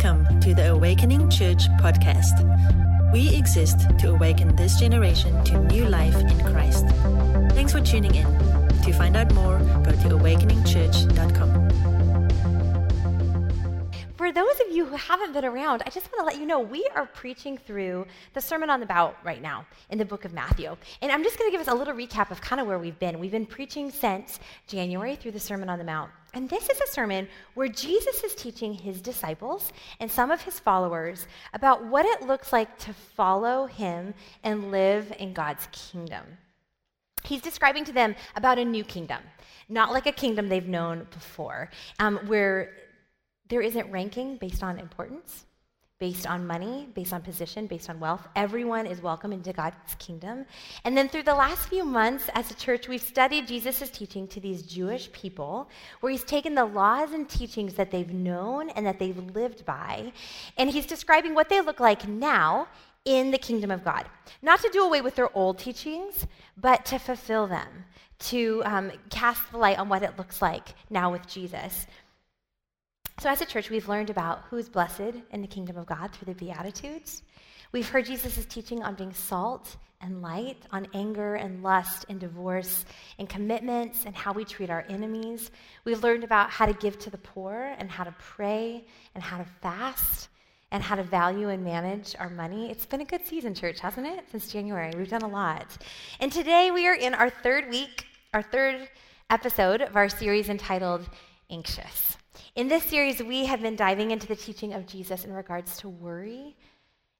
Welcome to the Awakening Church podcast. We exist to awaken this generation to new life in Christ. Thanks for tuning in. To find out more, go to awakeningchurch.com. For those of you who haven't been around, I just want to let you know we are preaching through the Sermon on the Mount right now in the book of Matthew. And I'm just going to give us a little recap of kind of where we've been. We've been preaching since January through the Sermon on the Mount. And this is a sermon where Jesus is teaching his disciples and some of his followers about what it looks like to follow him and live in God's kingdom. He's describing to them about a new kingdom, not like a kingdom they've known before, um, where there isn't ranking based on importance, based on money, based on position, based on wealth. Everyone is welcome into God's kingdom. And then through the last few months as a church, we've studied Jesus' teaching to these Jewish people, where he's taken the laws and teachings that they've known and that they've lived by, and he's describing what they look like now in the kingdom of God. Not to do away with their old teachings, but to fulfill them, to um, cast the light on what it looks like now with Jesus. So, as a church, we've learned about who's blessed in the kingdom of God through the Beatitudes. We've heard Jesus' teaching on being salt and light, on anger and lust and divorce and commitments and how we treat our enemies. We've learned about how to give to the poor and how to pray and how to fast and how to value and manage our money. It's been a good season, church, hasn't it? Since January, we've done a lot. And today we are in our third week, our third episode of our series entitled Anxious. In this series, we have been diving into the teaching of Jesus in regards to worry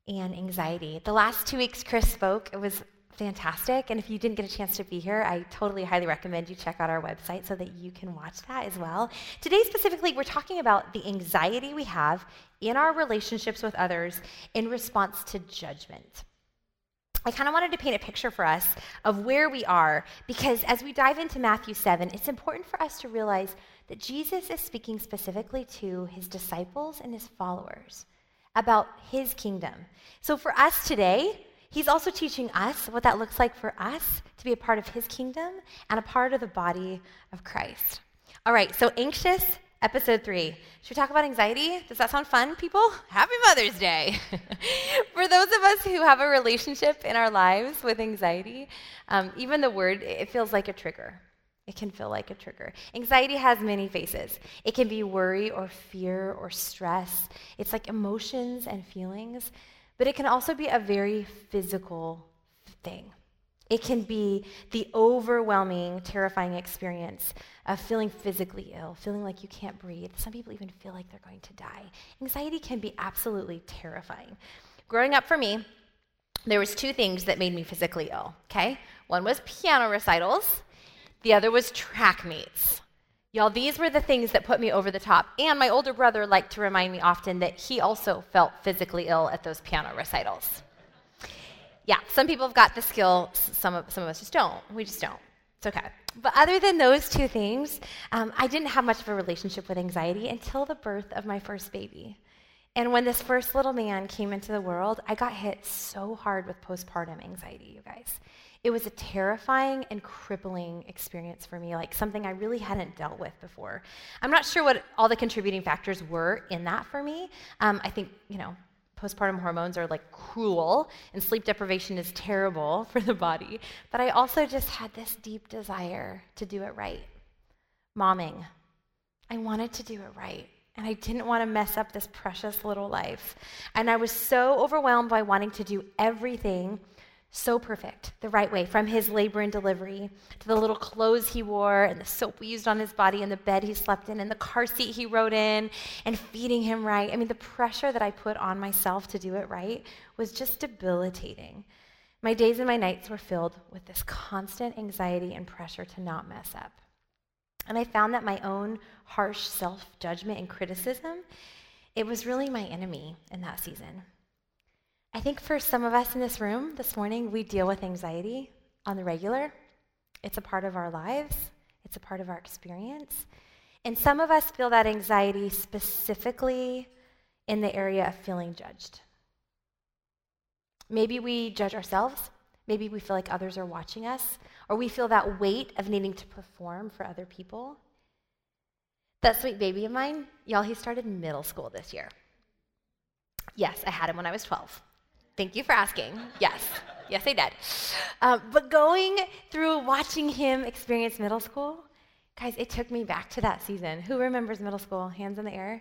and anxiety. The last two weeks, Chris spoke. It was fantastic. And if you didn't get a chance to be here, I totally highly recommend you check out our website so that you can watch that as well. Today, specifically, we're talking about the anxiety we have in our relationships with others in response to judgment. I kind of wanted to paint a picture for us of where we are because as we dive into Matthew 7, it's important for us to realize that Jesus is speaking specifically to his disciples and his followers about his kingdom. So for us today, he's also teaching us what that looks like for us to be a part of his kingdom and a part of the body of Christ. All right, so anxious, episode three. Should we talk about anxiety? Does that sound fun, people? Happy Mother's Day. for those of us who have a relationship in our lives with anxiety, um, even the word, it feels like a trigger. It can feel like a trigger. Anxiety has many faces. It can be worry or fear or stress. It's like emotions and feelings, but it can also be a very physical thing. It can be the overwhelming, terrifying experience of feeling physically ill, feeling like you can't breathe. Some people even feel like they're going to die. Anxiety can be absolutely terrifying. Growing up for me, there was two things that made me physically ill, okay? One was piano recitals, the other was track meets. Y'all, these were the things that put me over the top. And my older brother liked to remind me often that he also felt physically ill at those piano recitals. Yeah, some people have got the skill, some of, some of us just don't. We just don't. It's okay. But other than those two things, um, I didn't have much of a relationship with anxiety until the birth of my first baby. And when this first little man came into the world, I got hit so hard with postpartum anxiety, you guys. It was a terrifying and crippling experience for me, like something I really hadn't dealt with before. I'm not sure what all the contributing factors were in that for me. Um, I think, you know, postpartum hormones are like cruel and sleep deprivation is terrible for the body. But I also just had this deep desire to do it right. Momming. I wanted to do it right. And I didn't want to mess up this precious little life. And I was so overwhelmed by wanting to do everything so perfect, the right way, from his labor and delivery to the little clothes he wore and the soap we used on his body and the bed he slept in and the car seat he rode in and feeding him right. I mean, the pressure that I put on myself to do it right was just debilitating. My days and my nights were filled with this constant anxiety and pressure to not mess up. And I found that my own harsh self judgment and criticism, it was really my enemy in that season. I think for some of us in this room this morning, we deal with anxiety on the regular. It's a part of our lives, it's a part of our experience. And some of us feel that anxiety specifically in the area of feeling judged. Maybe we judge ourselves. Maybe we feel like others are watching us, or we feel that weight of needing to perform for other people. That sweet baby of mine, y'all, he started middle school this year. Yes, I had him when I was 12. Thank you for asking. Yes, yes, I did. Um, but going through watching him experience middle school, guys, it took me back to that season. Who remembers middle school? Hands in the air.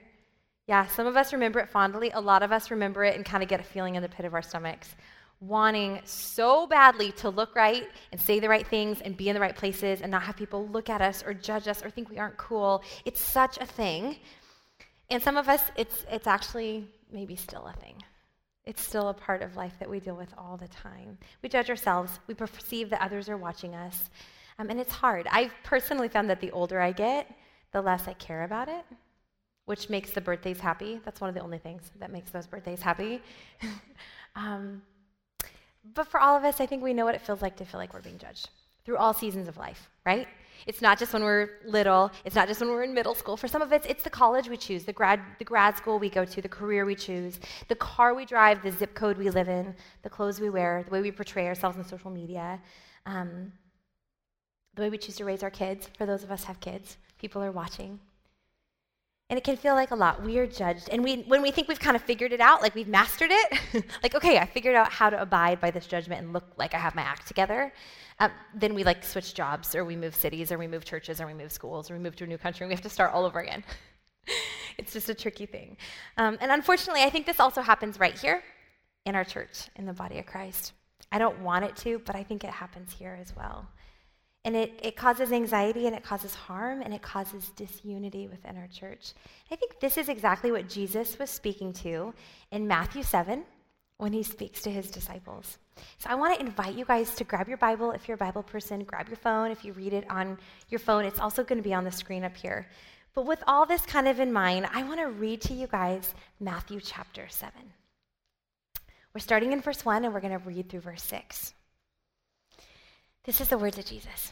Yeah, some of us remember it fondly. A lot of us remember it and kind of get a feeling in the pit of our stomachs, wanting so badly to look right and say the right things and be in the right places and not have people look at us or judge us or think we aren't cool. It's such a thing. And some of us, it's, it's actually maybe still a thing. It's still a part of life that we deal with all the time. We judge ourselves, we perceive that others are watching us, um, and it's hard. I've personally found that the older I get, the less I care about it, which makes the birthdays happy. That's one of the only things that makes those birthdays happy. um, but for all of us, I think we know what it feels like to feel like we're being judged through all seasons of life, right? It's not just when we're little, it's not just when we're in middle school. For some of us, it's the college we choose, the grad, the grad school we go to, the career we choose, the car we drive, the zip code we live in, the clothes we wear, the way we portray ourselves on social media, um, the way we choose to raise our kids. For those of us have kids, people are watching. And it can feel like a lot. We are judged. And we, when we think we've kind of figured it out, like we've mastered it, like, okay, I figured out how to abide by this judgment and look like I have my act together, um, then we like switch jobs or we move cities or we move churches or we move schools or we move to a new country and we have to start all over again. it's just a tricky thing. Um, and unfortunately, I think this also happens right here in our church, in the body of Christ. I don't want it to, but I think it happens here as well. And it, it causes anxiety and it causes harm and it causes disunity within our church. I think this is exactly what Jesus was speaking to in Matthew 7 when he speaks to his disciples. So I want to invite you guys to grab your Bible if you're a Bible person, grab your phone if you read it on your phone. It's also going to be on the screen up here. But with all this kind of in mind, I want to read to you guys Matthew chapter 7. We're starting in verse 1 and we're going to read through verse 6. This is the words of Jesus.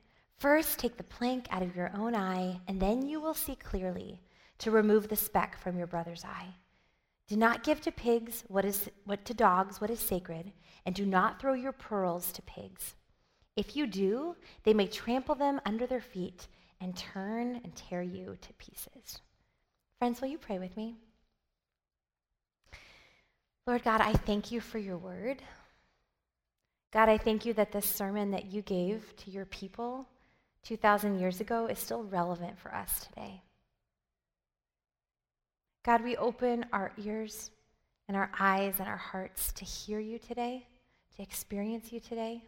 First, take the plank out of your own eye, and then you will see clearly to remove the speck from your brother's eye. Do not give to pigs what is what to dogs what is sacred, and do not throw your pearls to pigs. If you do, they may trample them under their feet and turn and tear you to pieces. Friends, will you pray with me? Lord God, I thank you for your word. God, I thank you that this sermon that you gave to your people 2,000 years ago is still relevant for us today. God, we open our ears and our eyes and our hearts to hear you today, to experience you today.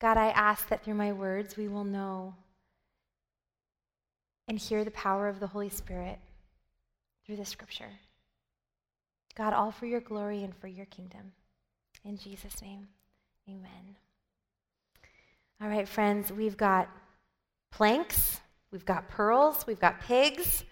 God, I ask that through my words we will know and hear the power of the Holy Spirit through the scripture. God, all for your glory and for your kingdom. In Jesus' name, amen. All right, friends, we've got planks, we've got pearls, we've got pigs.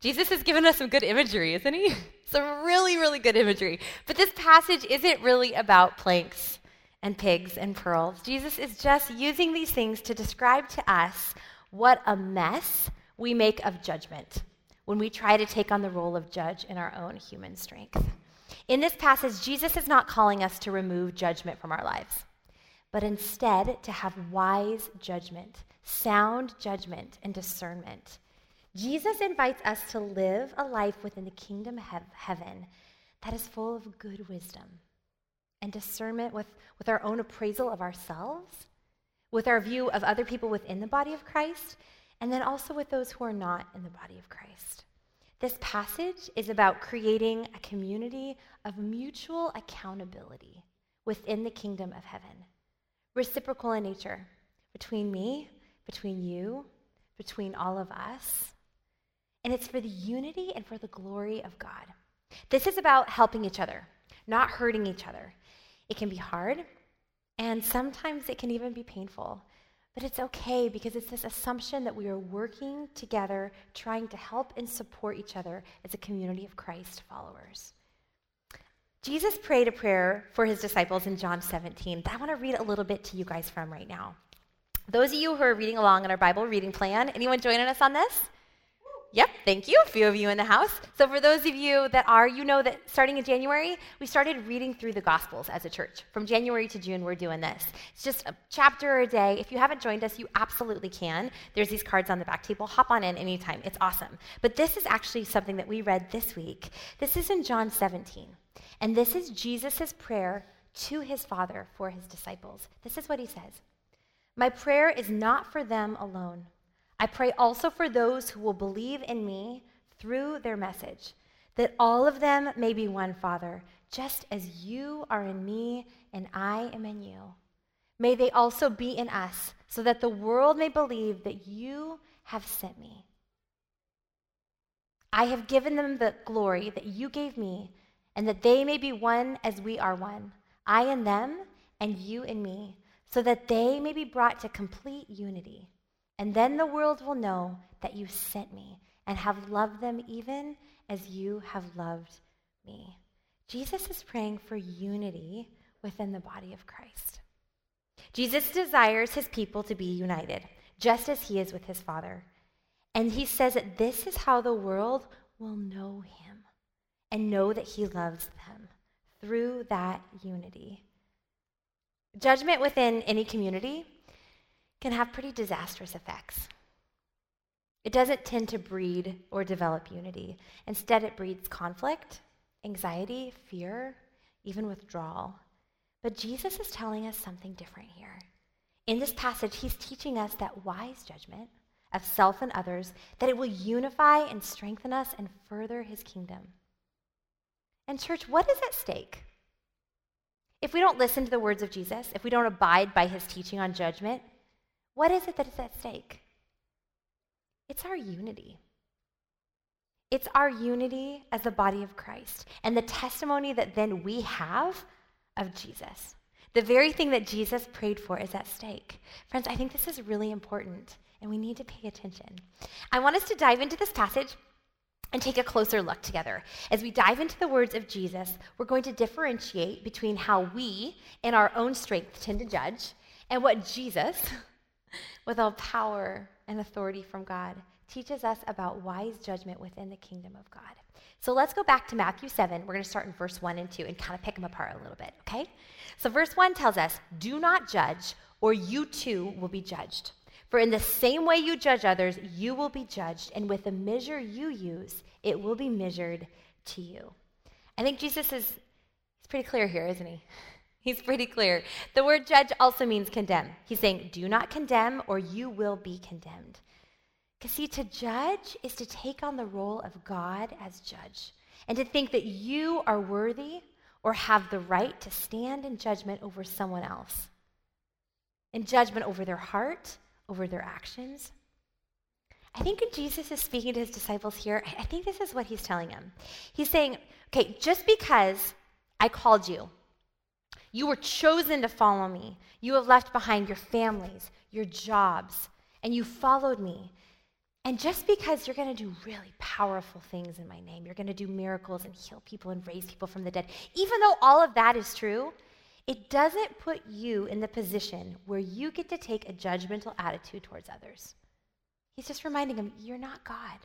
Jesus has given us some good imagery, isn't he? some really, really good imagery. But this passage isn't really about planks and pigs and pearls. Jesus is just using these things to describe to us what a mess we make of judgment when we try to take on the role of judge in our own human strength. In this passage, Jesus is not calling us to remove judgment from our lives but instead to have wise judgment, sound judgment, and discernment. Jesus invites us to live a life within the kingdom of heaven that is full of good wisdom and discernment with, with our own appraisal of ourselves, with our view of other people within the body of Christ, and then also with those who are not in the body of Christ. This passage is about creating a community of mutual accountability within the kingdom of heaven reciprocal in nature between me, between you, between all of us. And it's for the unity and for the glory of God. This is about helping each other, not hurting each other. It can be hard, and sometimes it can even be painful. But it's okay because it's this assumption that we are working together, trying to help and support each other as a community of Christ followers. Jesus prayed a prayer for his disciples in John 17 that I want to read a little bit to you guys from right now. Those of you who are reading along in our Bible reading plan, anyone joining us on this? Yep, thank you. A few of you in the house. So, for those of you that are, you know that starting in January, we started reading through the Gospels as a church. From January to June, we're doing this. It's just a chapter a day. If you haven't joined us, you absolutely can. There's these cards on the back table. Hop on in anytime. It's awesome. But this is actually something that we read this week. This is in John 17. And this is Jesus' prayer to his Father for his disciples. This is what he says My prayer is not for them alone. I pray also for those who will believe in me through their message, that all of them may be one, Father, just as you are in me and I am in you. May they also be in us, so that the world may believe that you have sent me. I have given them the glory that you gave me, and that they may be one as we are one, I and them, and you and me, so that they may be brought to complete unity. And then the world will know that you sent me and have loved them even as you have loved me. Jesus is praying for unity within the body of Christ. Jesus desires his people to be united, just as he is with his Father. And he says that this is how the world will know him and know that he loves them through that unity. Judgment within any community can have pretty disastrous effects. It doesn't tend to breed or develop unity. Instead, it breeds conflict, anxiety, fear, even withdrawal. But Jesus is telling us something different here. In this passage, he's teaching us that wise judgment of self and others, that it will unify and strengthen us and further his kingdom. And, church, what is at stake? If we don't listen to the words of Jesus, if we don't abide by his teaching on judgment, what is it that is at stake? It's our unity. It's our unity as the body of Christ and the testimony that then we have of Jesus. The very thing that Jesus prayed for is at stake. Friends, I think this is really important and we need to pay attention. I want us to dive into this passage and take a closer look together. As we dive into the words of Jesus, we're going to differentiate between how we, in our own strength, tend to judge and what Jesus, with all power and authority from God, teaches us about wise judgment within the kingdom of God. So let's go back to Matthew 7. We're going to start in verse 1 and 2 and kind of pick them apart a little bit, okay? So, verse 1 tells us, Do not judge, or you too will be judged. For in the same way you judge others, you will be judged, and with the measure you use, it will be measured to you. I think Jesus is he's pretty clear here, isn't he? He's pretty clear. The word judge also means condemn. He's saying, do not condemn or you will be condemned. Because, see, to judge is to take on the role of God as judge and to think that you are worthy or have the right to stand in judgment over someone else, in judgment over their heart, over their actions. I think Jesus is speaking to his disciples here, I think this is what he's telling them. He's saying, okay, just because I called you, you were chosen to follow me. You have left behind your families, your jobs, and you followed me. And just because you're going to do really powerful things in my name, you're going to do miracles and heal people and raise people from the dead, even though all of that is true, it doesn't put you in the position where you get to take a judgmental attitude towards others. He's just reminding them, you're not God.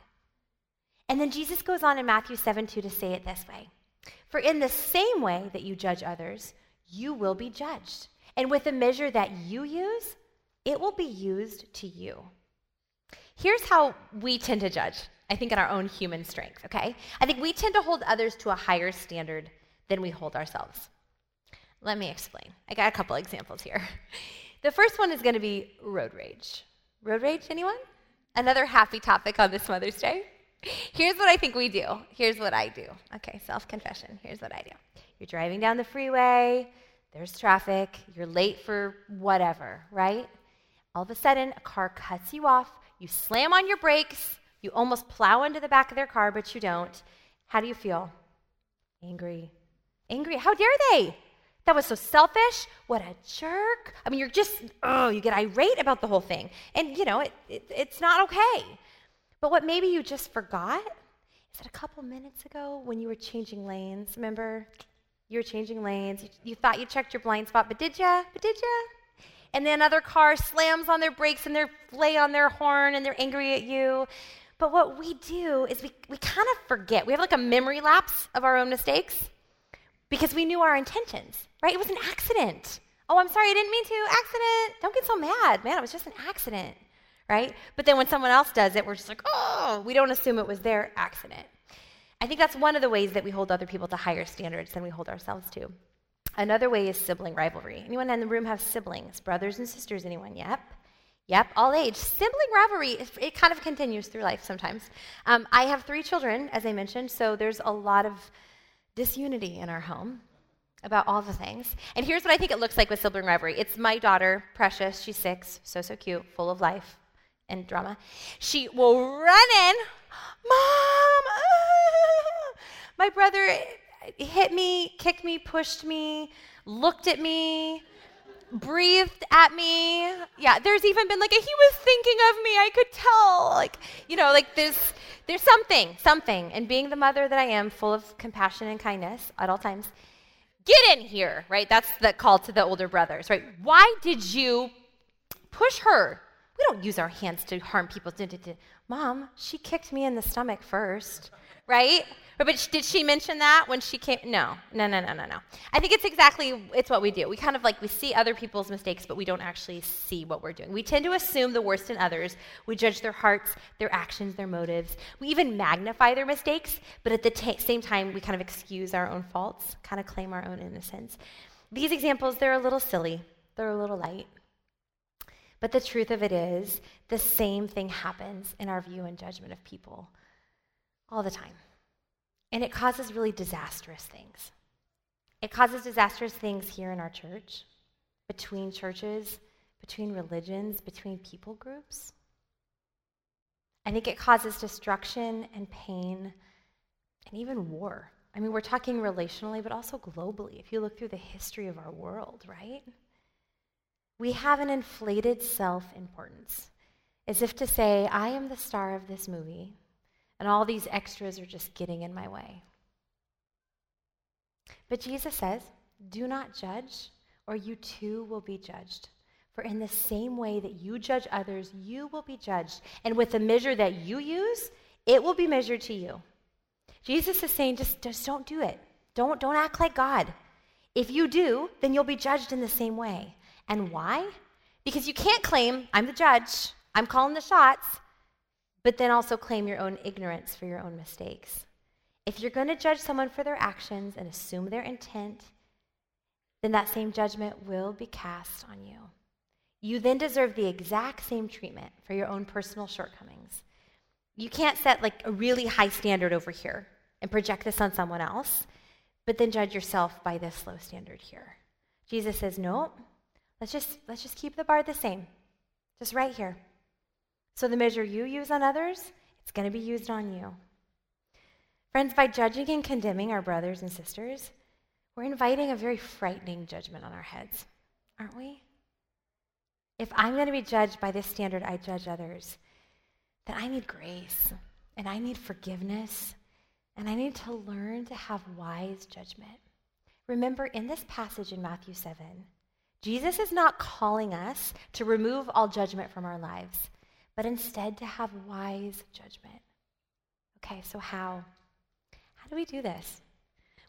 And then Jesus goes on in Matthew 7 2 to say it this way For in the same way that you judge others, you will be judged. And with the measure that you use, it will be used to you. Here's how we tend to judge, I think, in our own human strength, okay? I think we tend to hold others to a higher standard than we hold ourselves. Let me explain. I got a couple examples here. The first one is going to be road rage. Road rage, anyone? Another happy topic on this Mother's Day? Here's what I think we do. Here's what I do. Okay, self confession. Here's what I do. You're driving down the freeway, there's traffic, you're late for whatever, right? All of a sudden, a car cuts you off, you slam on your brakes, you almost plow into the back of their car, but you don't. How do you feel? Angry. Angry. How dare they? That was so selfish. What a jerk. I mean, you're just, oh, you get irate about the whole thing. And, you know, it, it, it's not okay. But what maybe you just forgot is that a couple minutes ago when you were changing lanes, remember, You were changing lanes. You, you thought you checked your blind spot, but did ya? But did ya? And then another car slams on their brakes and they lay on their horn and they're angry at you. But what we do is we, we kind of forget. We have like a memory lapse of our own mistakes because we knew our intentions, right? It was an accident. Oh, I'm sorry, I didn't mean to. Accident. Don't get so mad, man. It was just an accident, right? But then when someone else does it, we're just like, oh, we don't assume it was their accident. I think that's one of the ways that we hold other people to higher standards than we hold ourselves to. Another way is sibling rivalry. Anyone in the room have siblings, brothers and sisters? Anyone? Yep. Yep, all age. Sibling rivalry, it kind of continues through life sometimes. Um, I have three children, as I mentioned, so there's a lot of disunity in our home about all the things. And here's what I think it looks like with sibling rivalry it's my daughter, Precious, she's six, so, so cute, full of life and drama. She will run in, Mom! Ah! My brother hit me, kicked me, pushed me, looked at me breathed at me. Yeah, there's even been like a, he was thinking of me. I could tell. Like, you know, like there's there's something, something. And being the mother that I am, full of compassion and kindness at all times, get in here, right? That's the call to the older brothers, right? Why did you push her? We don't use our hands to harm people. Mom, she kicked me in the stomach first, right? But did she mention that when she came? No, no, no, no, no, no. I think it's exactly it's what we do. We kind of like we see other people's mistakes, but we don't actually see what we're doing. We tend to assume the worst in others. We judge their hearts, their actions, their motives. We even magnify their mistakes, but at the same time, we kind of excuse our own faults, kind of claim our own innocence. These examples, they're a little silly. They're a little light. But the truth of it is, the same thing happens in our view and judgment of people all the time. And it causes really disastrous things. It causes disastrous things here in our church, between churches, between religions, between people groups. I think it causes destruction and pain and even war. I mean, we're talking relationally, but also globally. If you look through the history of our world, right? We have an inflated self importance, as if to say, I am the star of this movie, and all these extras are just getting in my way. But Jesus says, Do not judge, or you too will be judged. For in the same way that you judge others, you will be judged. And with the measure that you use, it will be measured to you. Jesus is saying, just, just don't do it. Don't, don't act like God. If you do, then you'll be judged in the same way. And why? Because you can't claim, I'm the judge, I'm calling the shots, but then also claim your own ignorance for your own mistakes. If you're going to judge someone for their actions and assume their intent, then that same judgment will be cast on you. You then deserve the exact same treatment for your own personal shortcomings. You can't set like a really high standard over here and project this on someone else, but then judge yourself by this low standard here. Jesus says, "No, let's just let's just keep the bar the same. Just right here. So the measure you use on others, it's going to be used on you. Friends, by judging and condemning our brothers and sisters, we're inviting a very frightening judgment on our heads, aren't we? If I'm going to be judged by this standard I judge others, then I need grace and I need forgiveness and I need to learn to have wise judgment. Remember, in this passage in Matthew 7, Jesus is not calling us to remove all judgment from our lives but instead to have wise judgment. Okay, so how? How do we do this?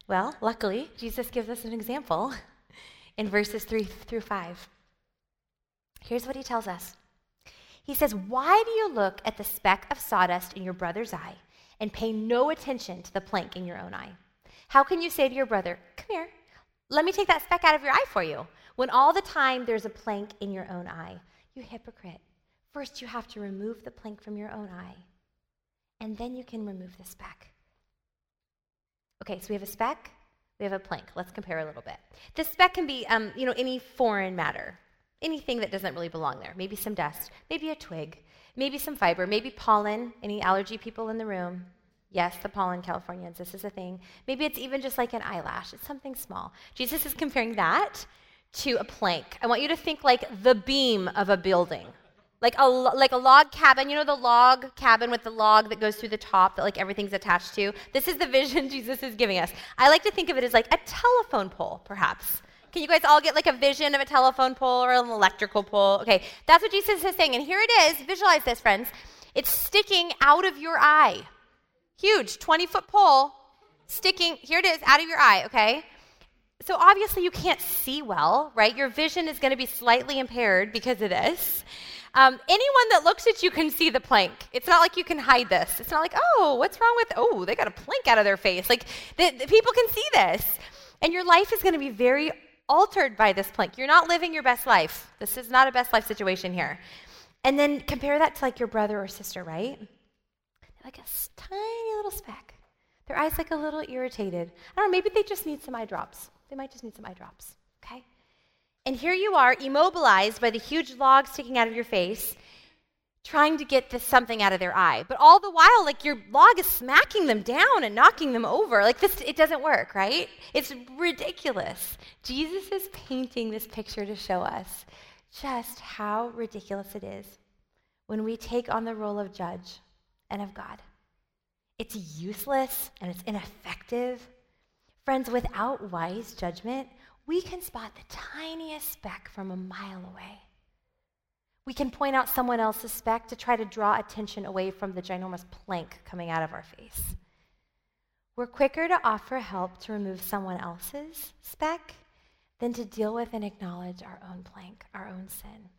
Well, luckily, Jesus gives us an example in verses 3 through 5. Here's what he tells us He says, Why do you look at the speck of sawdust in your brother's eye and pay no attention to the plank in your own eye? How can you say to your brother, Come here, let me take that speck out of your eye for you, when all the time there's a plank in your own eye? You hypocrite. First, you have to remove the plank from your own eye, and then you can remove the speck. Okay, so we have a speck, we have a plank. Let's compare a little bit. This speck can be, um, you know, any foreign matter, anything that doesn't really belong there. Maybe some dust, maybe a twig, maybe some fiber, maybe pollen. Any allergy people in the room? Yes, the pollen Californians, this is a thing. Maybe it's even just like an eyelash, it's something small. Jesus is comparing that to a plank. I want you to think like the beam of a building, like a, like a log cabin. You know the log cabin with the log that goes through the top that like everything's attached to? This is the vision Jesus is giving us. I like to think of it as like a telephone pole, perhaps. Can you guys all get like a vision of a telephone pole or an electrical pole? Okay, that's what Jesus is saying. And here it is. Visualize this, friends. It's sticking out of your eye. Huge, 20 foot pole sticking, here it is, out of your eye, okay? So obviously you can't see well, right? Your vision is going to be slightly impaired because of this. Um, anyone that looks at you can see the plank. It's not like you can hide this. It's not like, oh, what's wrong with, oh, they got a plank out of their face. Like, the, the people can see this. And your life is going to be very altered by this plank. You're not living your best life. This is not a best life situation here. And then compare that to like your brother or sister, right? Like a tiny little speck. Their eyes like a little irritated. I don't know, maybe they just need some eye drops. They might just need some eye drops? And here you are, immobilized by the huge log sticking out of your face, trying to get this something out of their eye. But all the while, like your log is smacking them down and knocking them over. Like this, it doesn't work, right? It's ridiculous. Jesus is painting this picture to show us just how ridiculous it is when we take on the role of judge and of God. It's useless and it's ineffective. Friends, without wise judgment, we can spot the tiniest speck from a mile away. We can point out someone else's speck to try to draw attention away from the ginormous plank coming out of our face. We're quicker to offer help to remove someone else's speck than to deal with and acknowledge our own plank, our own sin.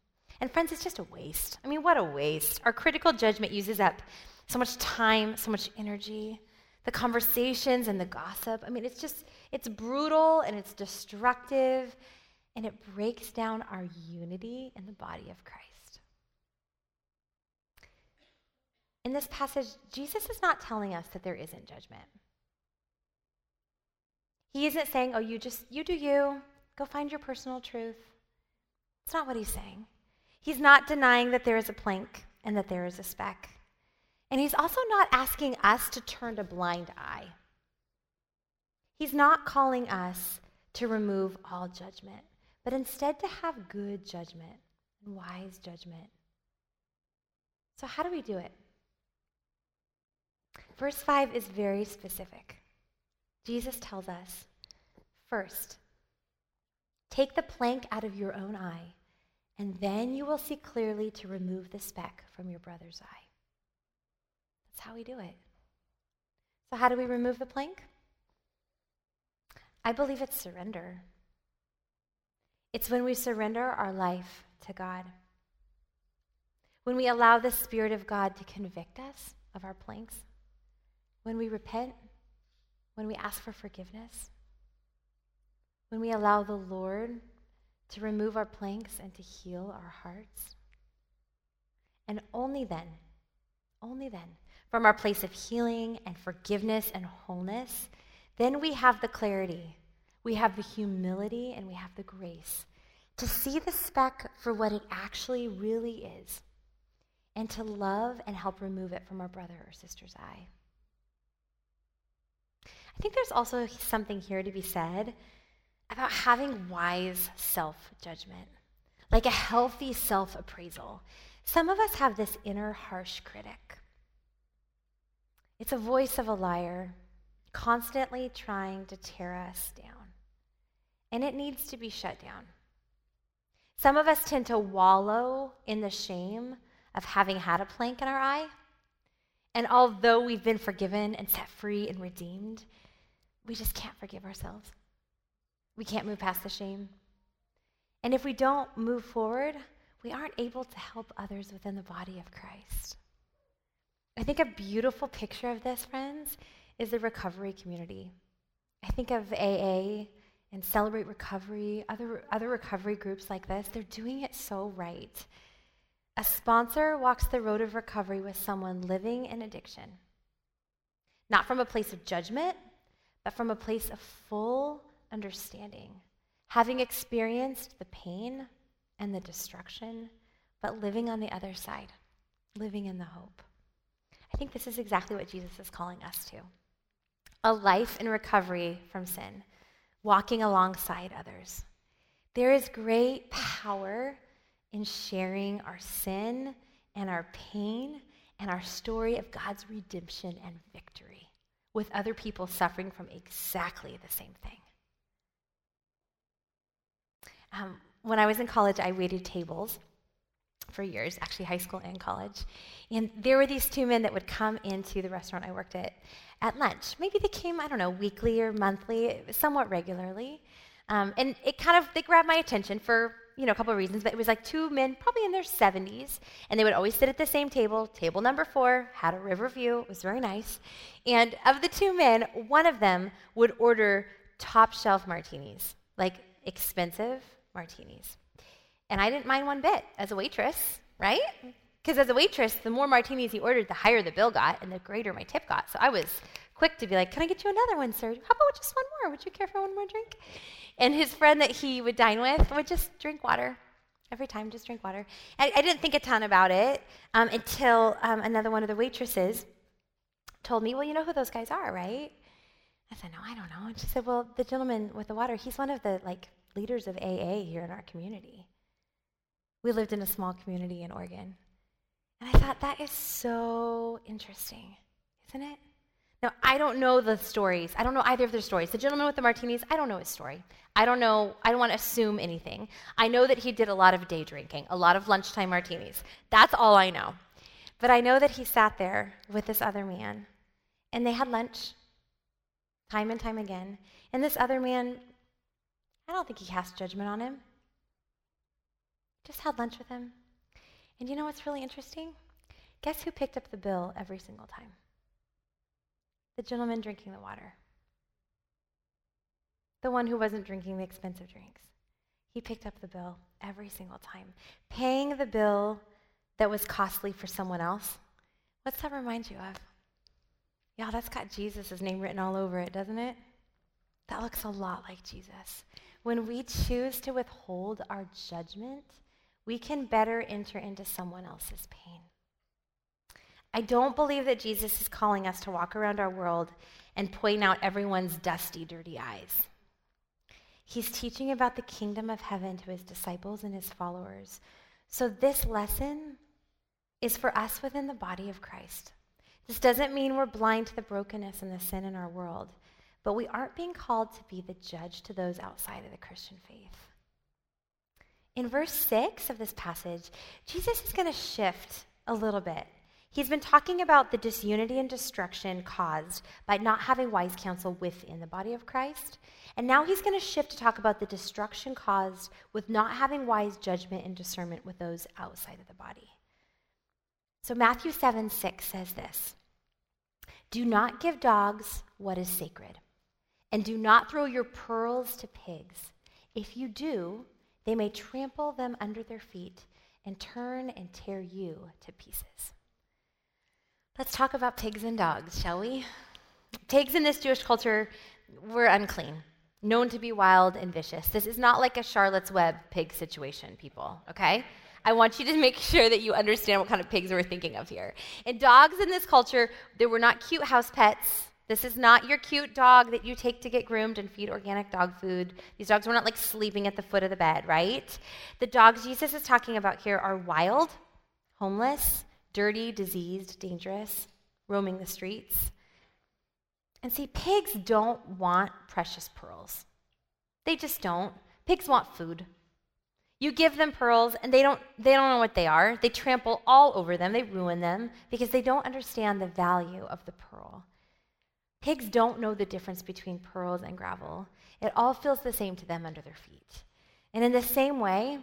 And friends, it's just a waste. I mean, what a waste. Our critical judgment uses up so much time, so much energy, the conversations and the gossip. I mean, it's just, it's brutal and it's destructive and it breaks down our unity in the body of Christ. In this passage, Jesus is not telling us that there isn't judgment. He isn't saying, oh, you just, you do you, go find your personal truth. It's not what he's saying. He's not denying that there is a plank and that there is a speck. And he's also not asking us to turn a blind eye. He's not calling us to remove all judgment, but instead to have good judgment and wise judgment. So, how do we do it? Verse 5 is very specific. Jesus tells us first, take the plank out of your own eye, and then you will see clearly to remove the speck from your brother's eye. That's how we do it. So, how do we remove the plank? I believe it's surrender. It's when we surrender our life to God. When we allow the Spirit of God to convict us of our planks. When we repent. When we ask for forgiveness. When we allow the Lord to remove our planks and to heal our hearts. And only then, only then, from our place of healing and forgiveness and wholeness, then we have the clarity, we have the humility, and we have the grace to see the speck for what it actually really is and to love and help remove it from our brother or sister's eye. I think there's also something here to be said about having wise self judgment, like a healthy self appraisal. Some of us have this inner harsh critic it's a voice of a liar, constantly trying to tear us down. And it needs to be shut down. Some of us tend to wallow in the shame of having had a plank in our eye. And although we've been forgiven and set free and redeemed, we just can't forgive ourselves. We can't move past the shame. And if we don't move forward, we aren't able to help others within the body of Christ. I think a beautiful picture of this, friends, is the recovery community. I think of AA and Celebrate Recovery, other, other recovery groups like this, they're doing it so right. A sponsor walks the road of recovery with someone living in addiction, not from a place of judgment, but from a place of full understanding, having experienced the pain and the destruction, but living on the other side, living in the hope. I think this is exactly what Jesus is calling us to a life in recovery from sin, walking alongside others. There is great power in sharing our sin and our pain and our story of God's redemption and victory with other people suffering from exactly the same thing. Um, when I was in college, I waited tables for years, actually, high school and college. And there were these two men that would come into the restaurant I worked at at lunch. Maybe they came, I don't know, weekly or monthly, somewhat regularly. Um, and it kind of, they grabbed my attention for, you know, a couple of reasons, but it was like two men, probably in their 70s, and they would always sit at the same table, table number four, had a river view, it was very nice. And of the two men, one of them would order top shelf martinis, like expensive martinis. And I didn't mind one bit as a waitress, right? Because as a waitress, the more martinis he ordered, the higher the bill got and the greater my tip got. So I was quick to be like, Can I get you another one, sir? How about just one more? Would you care for one more drink? And his friend that he would dine with would just drink water. Every time, just drink water. I, I didn't think a ton about it um, until um, another one of the waitresses told me, Well, you know who those guys are, right? I said, No, I don't know. And she said, Well, the gentleman with the water, he's one of the like leaders of AA here in our community. We lived in a small community in Oregon. And I thought, that is so interesting, isn't it? Now, I don't know the stories. I don't know either of their stories. The gentleman with the martinis, I don't know his story. I don't know, I don't want to assume anything. I know that he did a lot of day drinking, a lot of lunchtime martinis. That's all I know. But I know that he sat there with this other man, and they had lunch time and time again. And this other man, I don't think he cast judgment on him. Just had lunch with him. And you know what's really interesting? Guess who picked up the bill every single time? The gentleman drinking the water. The one who wasn't drinking the expensive drinks. He picked up the bill every single time, paying the bill that was costly for someone else. What's that remind you of? Yeah, that's got Jesus' name written all over it, doesn't it? That looks a lot like Jesus. When we choose to withhold our judgment, we can better enter into someone else's pain. I don't believe that Jesus is calling us to walk around our world and point out everyone's dusty, dirty eyes. He's teaching about the kingdom of heaven to his disciples and his followers. So, this lesson is for us within the body of Christ. This doesn't mean we're blind to the brokenness and the sin in our world, but we aren't being called to be the judge to those outside of the Christian faith. In verse 6 of this passage, Jesus is going to shift a little bit. He's been talking about the disunity and destruction caused by not having wise counsel within the body of Christ. And now he's going to shift to talk about the destruction caused with not having wise judgment and discernment with those outside of the body. So Matthew 7 6 says this Do not give dogs what is sacred, and do not throw your pearls to pigs. If you do, they may trample them under their feet and turn and tear you to pieces. Let's talk about pigs and dogs, shall we? Pigs in this Jewish culture were unclean, known to be wild and vicious. This is not like a Charlotte's Web pig situation, people, okay? I want you to make sure that you understand what kind of pigs we're thinking of here. And dogs in this culture, they were not cute house pets. This is not your cute dog that you take to get groomed and feed organic dog food. These dogs were not like sleeping at the foot of the bed, right? The dogs Jesus is talking about here are wild, homeless, dirty, diseased, dangerous, roaming the streets. And see, pigs don't want precious pearls. They just don't. Pigs want food. You give them pearls and they don't they don't know what they are. They trample all over them. They ruin them because they don't understand the value of the pearl. Pigs don't know the difference between pearls and gravel. It all feels the same to them under their feet. And in the same way,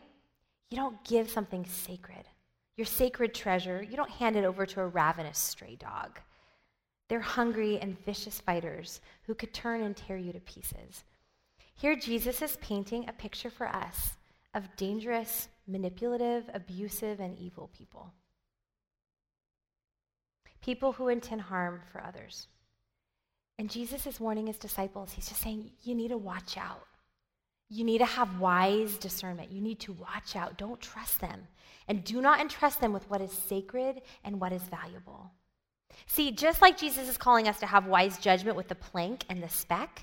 you don't give something sacred, your sacred treasure, you don't hand it over to a ravenous stray dog. They're hungry and vicious fighters who could turn and tear you to pieces. Here, Jesus is painting a picture for us of dangerous, manipulative, abusive, and evil people. People who intend harm for others. And Jesus is warning his disciples. He's just saying, you need to watch out. You need to have wise discernment. You need to watch out. Don't trust them. And do not entrust them with what is sacred and what is valuable. See, just like Jesus is calling us to have wise judgment with the plank and the speck,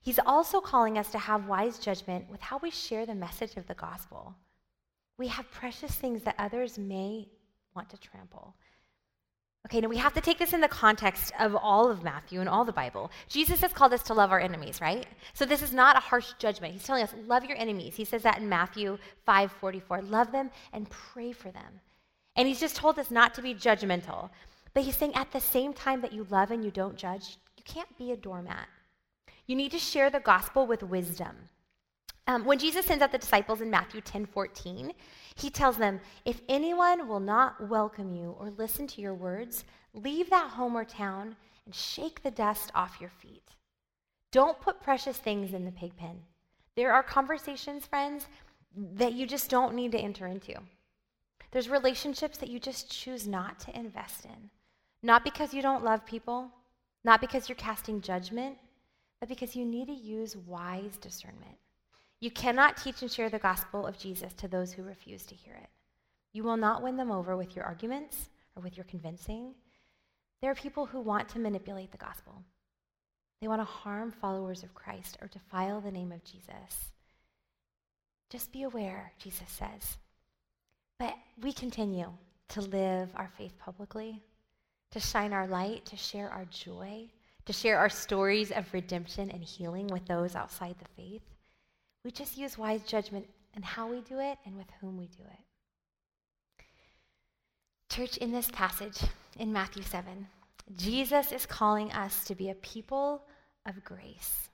he's also calling us to have wise judgment with how we share the message of the gospel. we have precious things that others may want to trample. Okay, now we have to take this in the context of all of Matthew and all the Bible. Jesus has called us to love our enemies, right? So this is not a harsh judgment. He's telling us, love your enemies. He says that in Matthew 5 44. Love them and pray for them. And he's just told us not to be judgmental. But he's saying at the same time that you love and you don't judge, you can't be a doormat. You need to share the gospel with wisdom. Um, when Jesus sends out the disciples in Matthew 10 14, he tells them, If anyone will not welcome you or listen to your words, leave that home or town and shake the dust off your feet. Don't put precious things in the pig pen. There are conversations, friends, that you just don't need to enter into. There's relationships that you just choose not to invest in. Not because you don't love people, not because you're casting judgment, but because you need to use wise discernment. You cannot teach and share the gospel of Jesus to those who refuse to hear it. You will not win them over with your arguments or with your convincing. There are people who want to manipulate the gospel. They want to harm followers of Christ or defile the name of Jesus. Just be aware, Jesus says. But we continue to live our faith publicly, to shine our light, to share our joy, to share our stories of redemption and healing with those outside the faith. We just use wise judgment in how we do it and with whom we do it. Church, in this passage in Matthew 7, Jesus is calling us to be a people of grace.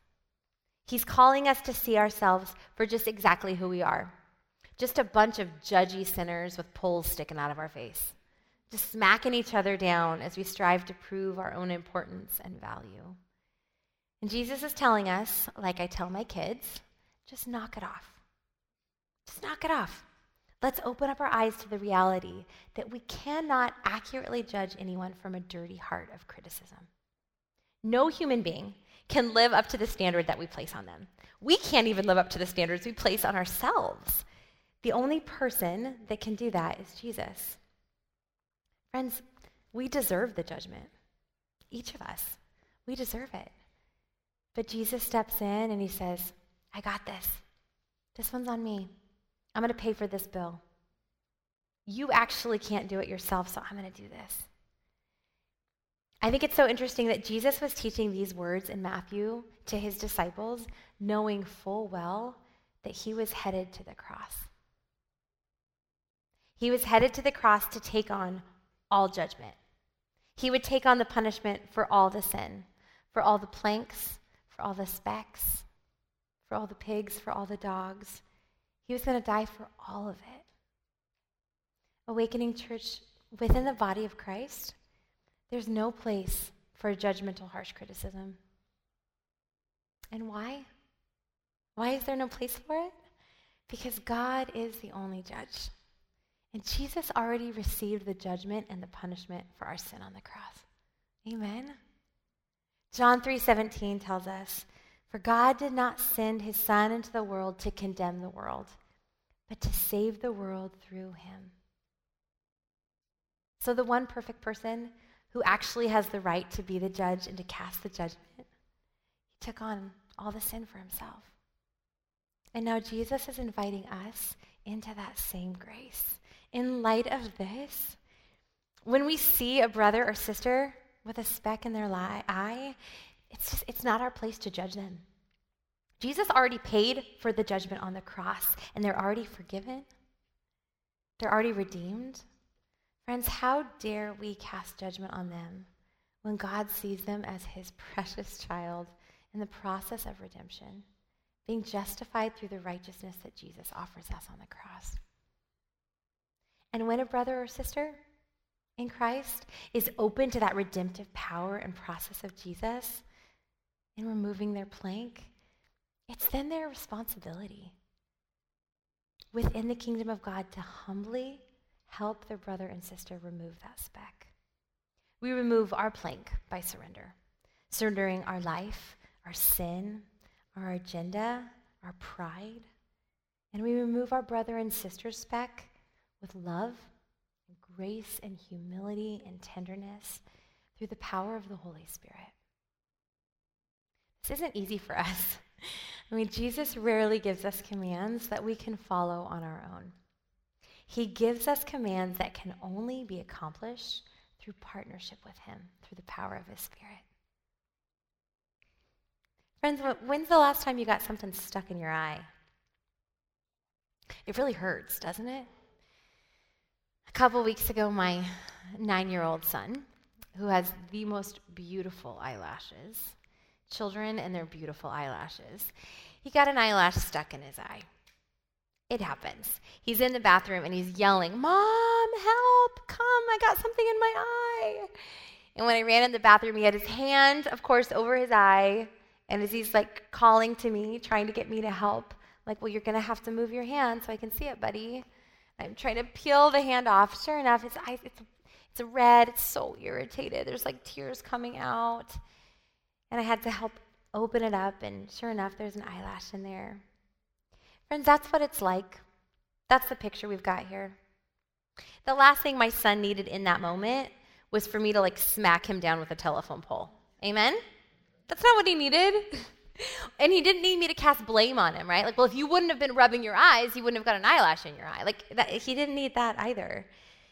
He's calling us to see ourselves for just exactly who we are just a bunch of judgy sinners with poles sticking out of our face, just smacking each other down as we strive to prove our own importance and value. And Jesus is telling us, like I tell my kids, just knock it off. Just knock it off. Let's open up our eyes to the reality that we cannot accurately judge anyone from a dirty heart of criticism. No human being can live up to the standard that we place on them. We can't even live up to the standards we place on ourselves. The only person that can do that is Jesus. Friends, we deserve the judgment. Each of us. We deserve it. But Jesus steps in and he says, I got this. This one's on me. I'm going to pay for this bill. You actually can't do it yourself, so I'm going to do this. I think it's so interesting that Jesus was teaching these words in Matthew to his disciples, knowing full well that he was headed to the cross. He was headed to the cross to take on all judgment. He would take on the punishment for all the sin, for all the planks, for all the specks, for all the pigs, for all the dogs. He was going to die for all of it. Awakening Church, within the body of Christ, there's no place for judgmental, harsh criticism. And why? Why is there no place for it? Because God is the only judge. And Jesus already received the judgment and the punishment for our sin on the cross. Amen. John 3:17 tells us, for God did not send his Son into the world to condemn the world, but to save the world through him. So, the one perfect person who actually has the right to be the judge and to cast the judgment, he took on all the sin for himself. And now Jesus is inviting us into that same grace. In light of this, when we see a brother or sister with a speck in their eye, it's just, it's not our place to judge them. Jesus already paid for the judgment on the cross, and they're already forgiven. They're already redeemed. Friends, how dare we cast judgment on them when God sees them as his precious child in the process of redemption, being justified through the righteousness that Jesus offers us on the cross? And when a brother or sister in Christ is open to that redemptive power and process of Jesus, in removing their plank, it's then their responsibility within the kingdom of God to humbly help their brother and sister remove that speck. We remove our plank by surrender, surrendering our life, our sin, our agenda, our pride. And we remove our brother and sister's speck with love, and grace, and humility and tenderness through the power of the Holy Spirit. This isn't easy for us. I mean, Jesus rarely gives us commands that we can follow on our own. He gives us commands that can only be accomplished through partnership with Him, through the power of His Spirit. Friends, when's the last time you got something stuck in your eye? It really hurts, doesn't it? A couple weeks ago, my nine year old son, who has the most beautiful eyelashes, children and their beautiful eyelashes, he got an eyelash stuck in his eye. It happens. He's in the bathroom and he's yelling, Mom, help, come, I got something in my eye. And when I ran in the bathroom, he had his hand, of course, over his eye. And as he's like calling to me, trying to get me to help, like, well, you're going to have to move your hand so I can see it, buddy. I'm trying to peel the hand off. Sure enough, his eye, it's, it's red. It's so irritated. There's like tears coming out. And I had to help open it up. And sure enough, there's an eyelash in there. Friends, that's what it's like. That's the picture we've got here. The last thing my son needed in that moment was for me to like smack him down with a telephone pole. Amen? That's not what he needed. and he didn't need me to cast blame on him, right? Like, well, if you wouldn't have been rubbing your eyes, you wouldn't have got an eyelash in your eye. Like, that, he didn't need that either.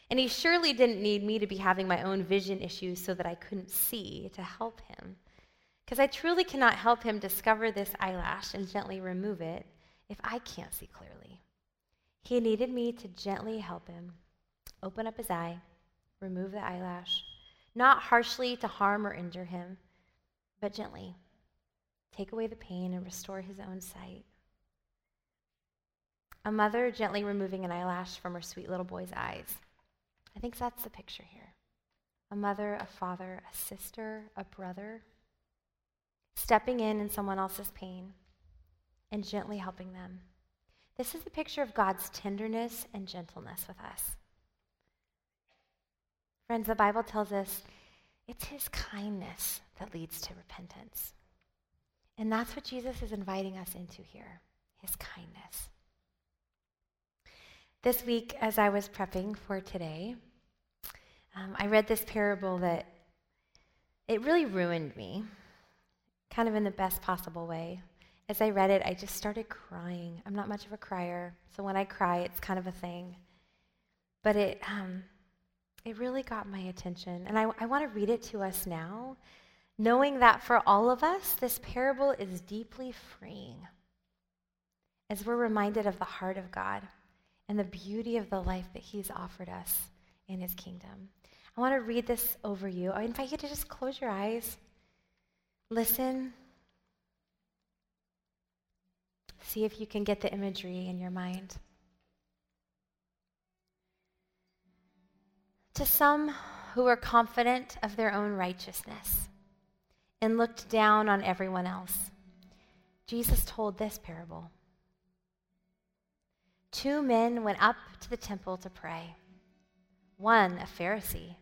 And he surely didn't need me to be having my own vision issues so that I couldn't see to help him. Because I truly cannot help him discover this eyelash and gently remove it if I can't see clearly. He needed me to gently help him open up his eye, remove the eyelash, not harshly to harm or injure him, but gently take away the pain and restore his own sight. A mother gently removing an eyelash from her sweet little boy's eyes. I think that's the picture here. A mother, a father, a sister, a brother, stepping in in someone else's pain and gently helping them. This is the picture of God's tenderness and gentleness with us. Friends, the Bible tells us it's his kindness that leads to repentance. And that's what Jesus is inviting us into here his kindness. This week, as I was prepping for today, um, I read this parable that it really ruined me, kind of in the best possible way as I read it, I just started crying. I'm not much of a crier, so when I cry, it's kind of a thing. But it, um, it really got my attention. And I, I want to read it to us now, knowing that for all of us, this parable is deeply freeing as we're reminded of the heart of God and the beauty of the life that He's offered us in His kingdom. I want to read this over you. I invite you to just close your eyes, listen, See if you can get the imagery in your mind. To some who were confident of their own righteousness and looked down on everyone else, Jesus told this parable. Two men went up to the temple to pray one a Pharisee,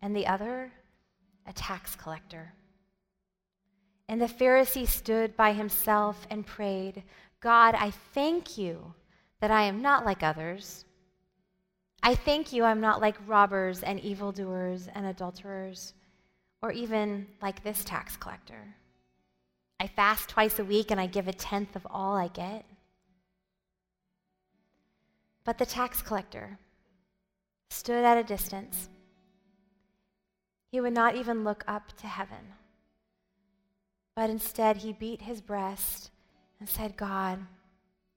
and the other a tax collector. And the Pharisee stood by himself and prayed, God, I thank you that I am not like others. I thank you I'm not like robbers and evildoers and adulterers, or even like this tax collector. I fast twice a week and I give a tenth of all I get. But the tax collector stood at a distance. He would not even look up to heaven, but instead he beat his breast and said, God,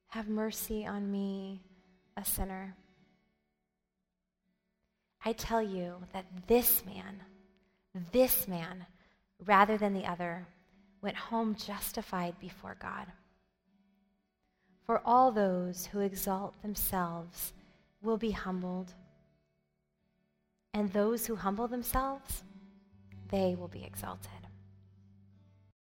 have mercy on me, a sinner. I tell you that this man, this man, rather than the other, went home justified before God. For all those who exalt themselves will be humbled, and those who humble themselves, they will be exalted.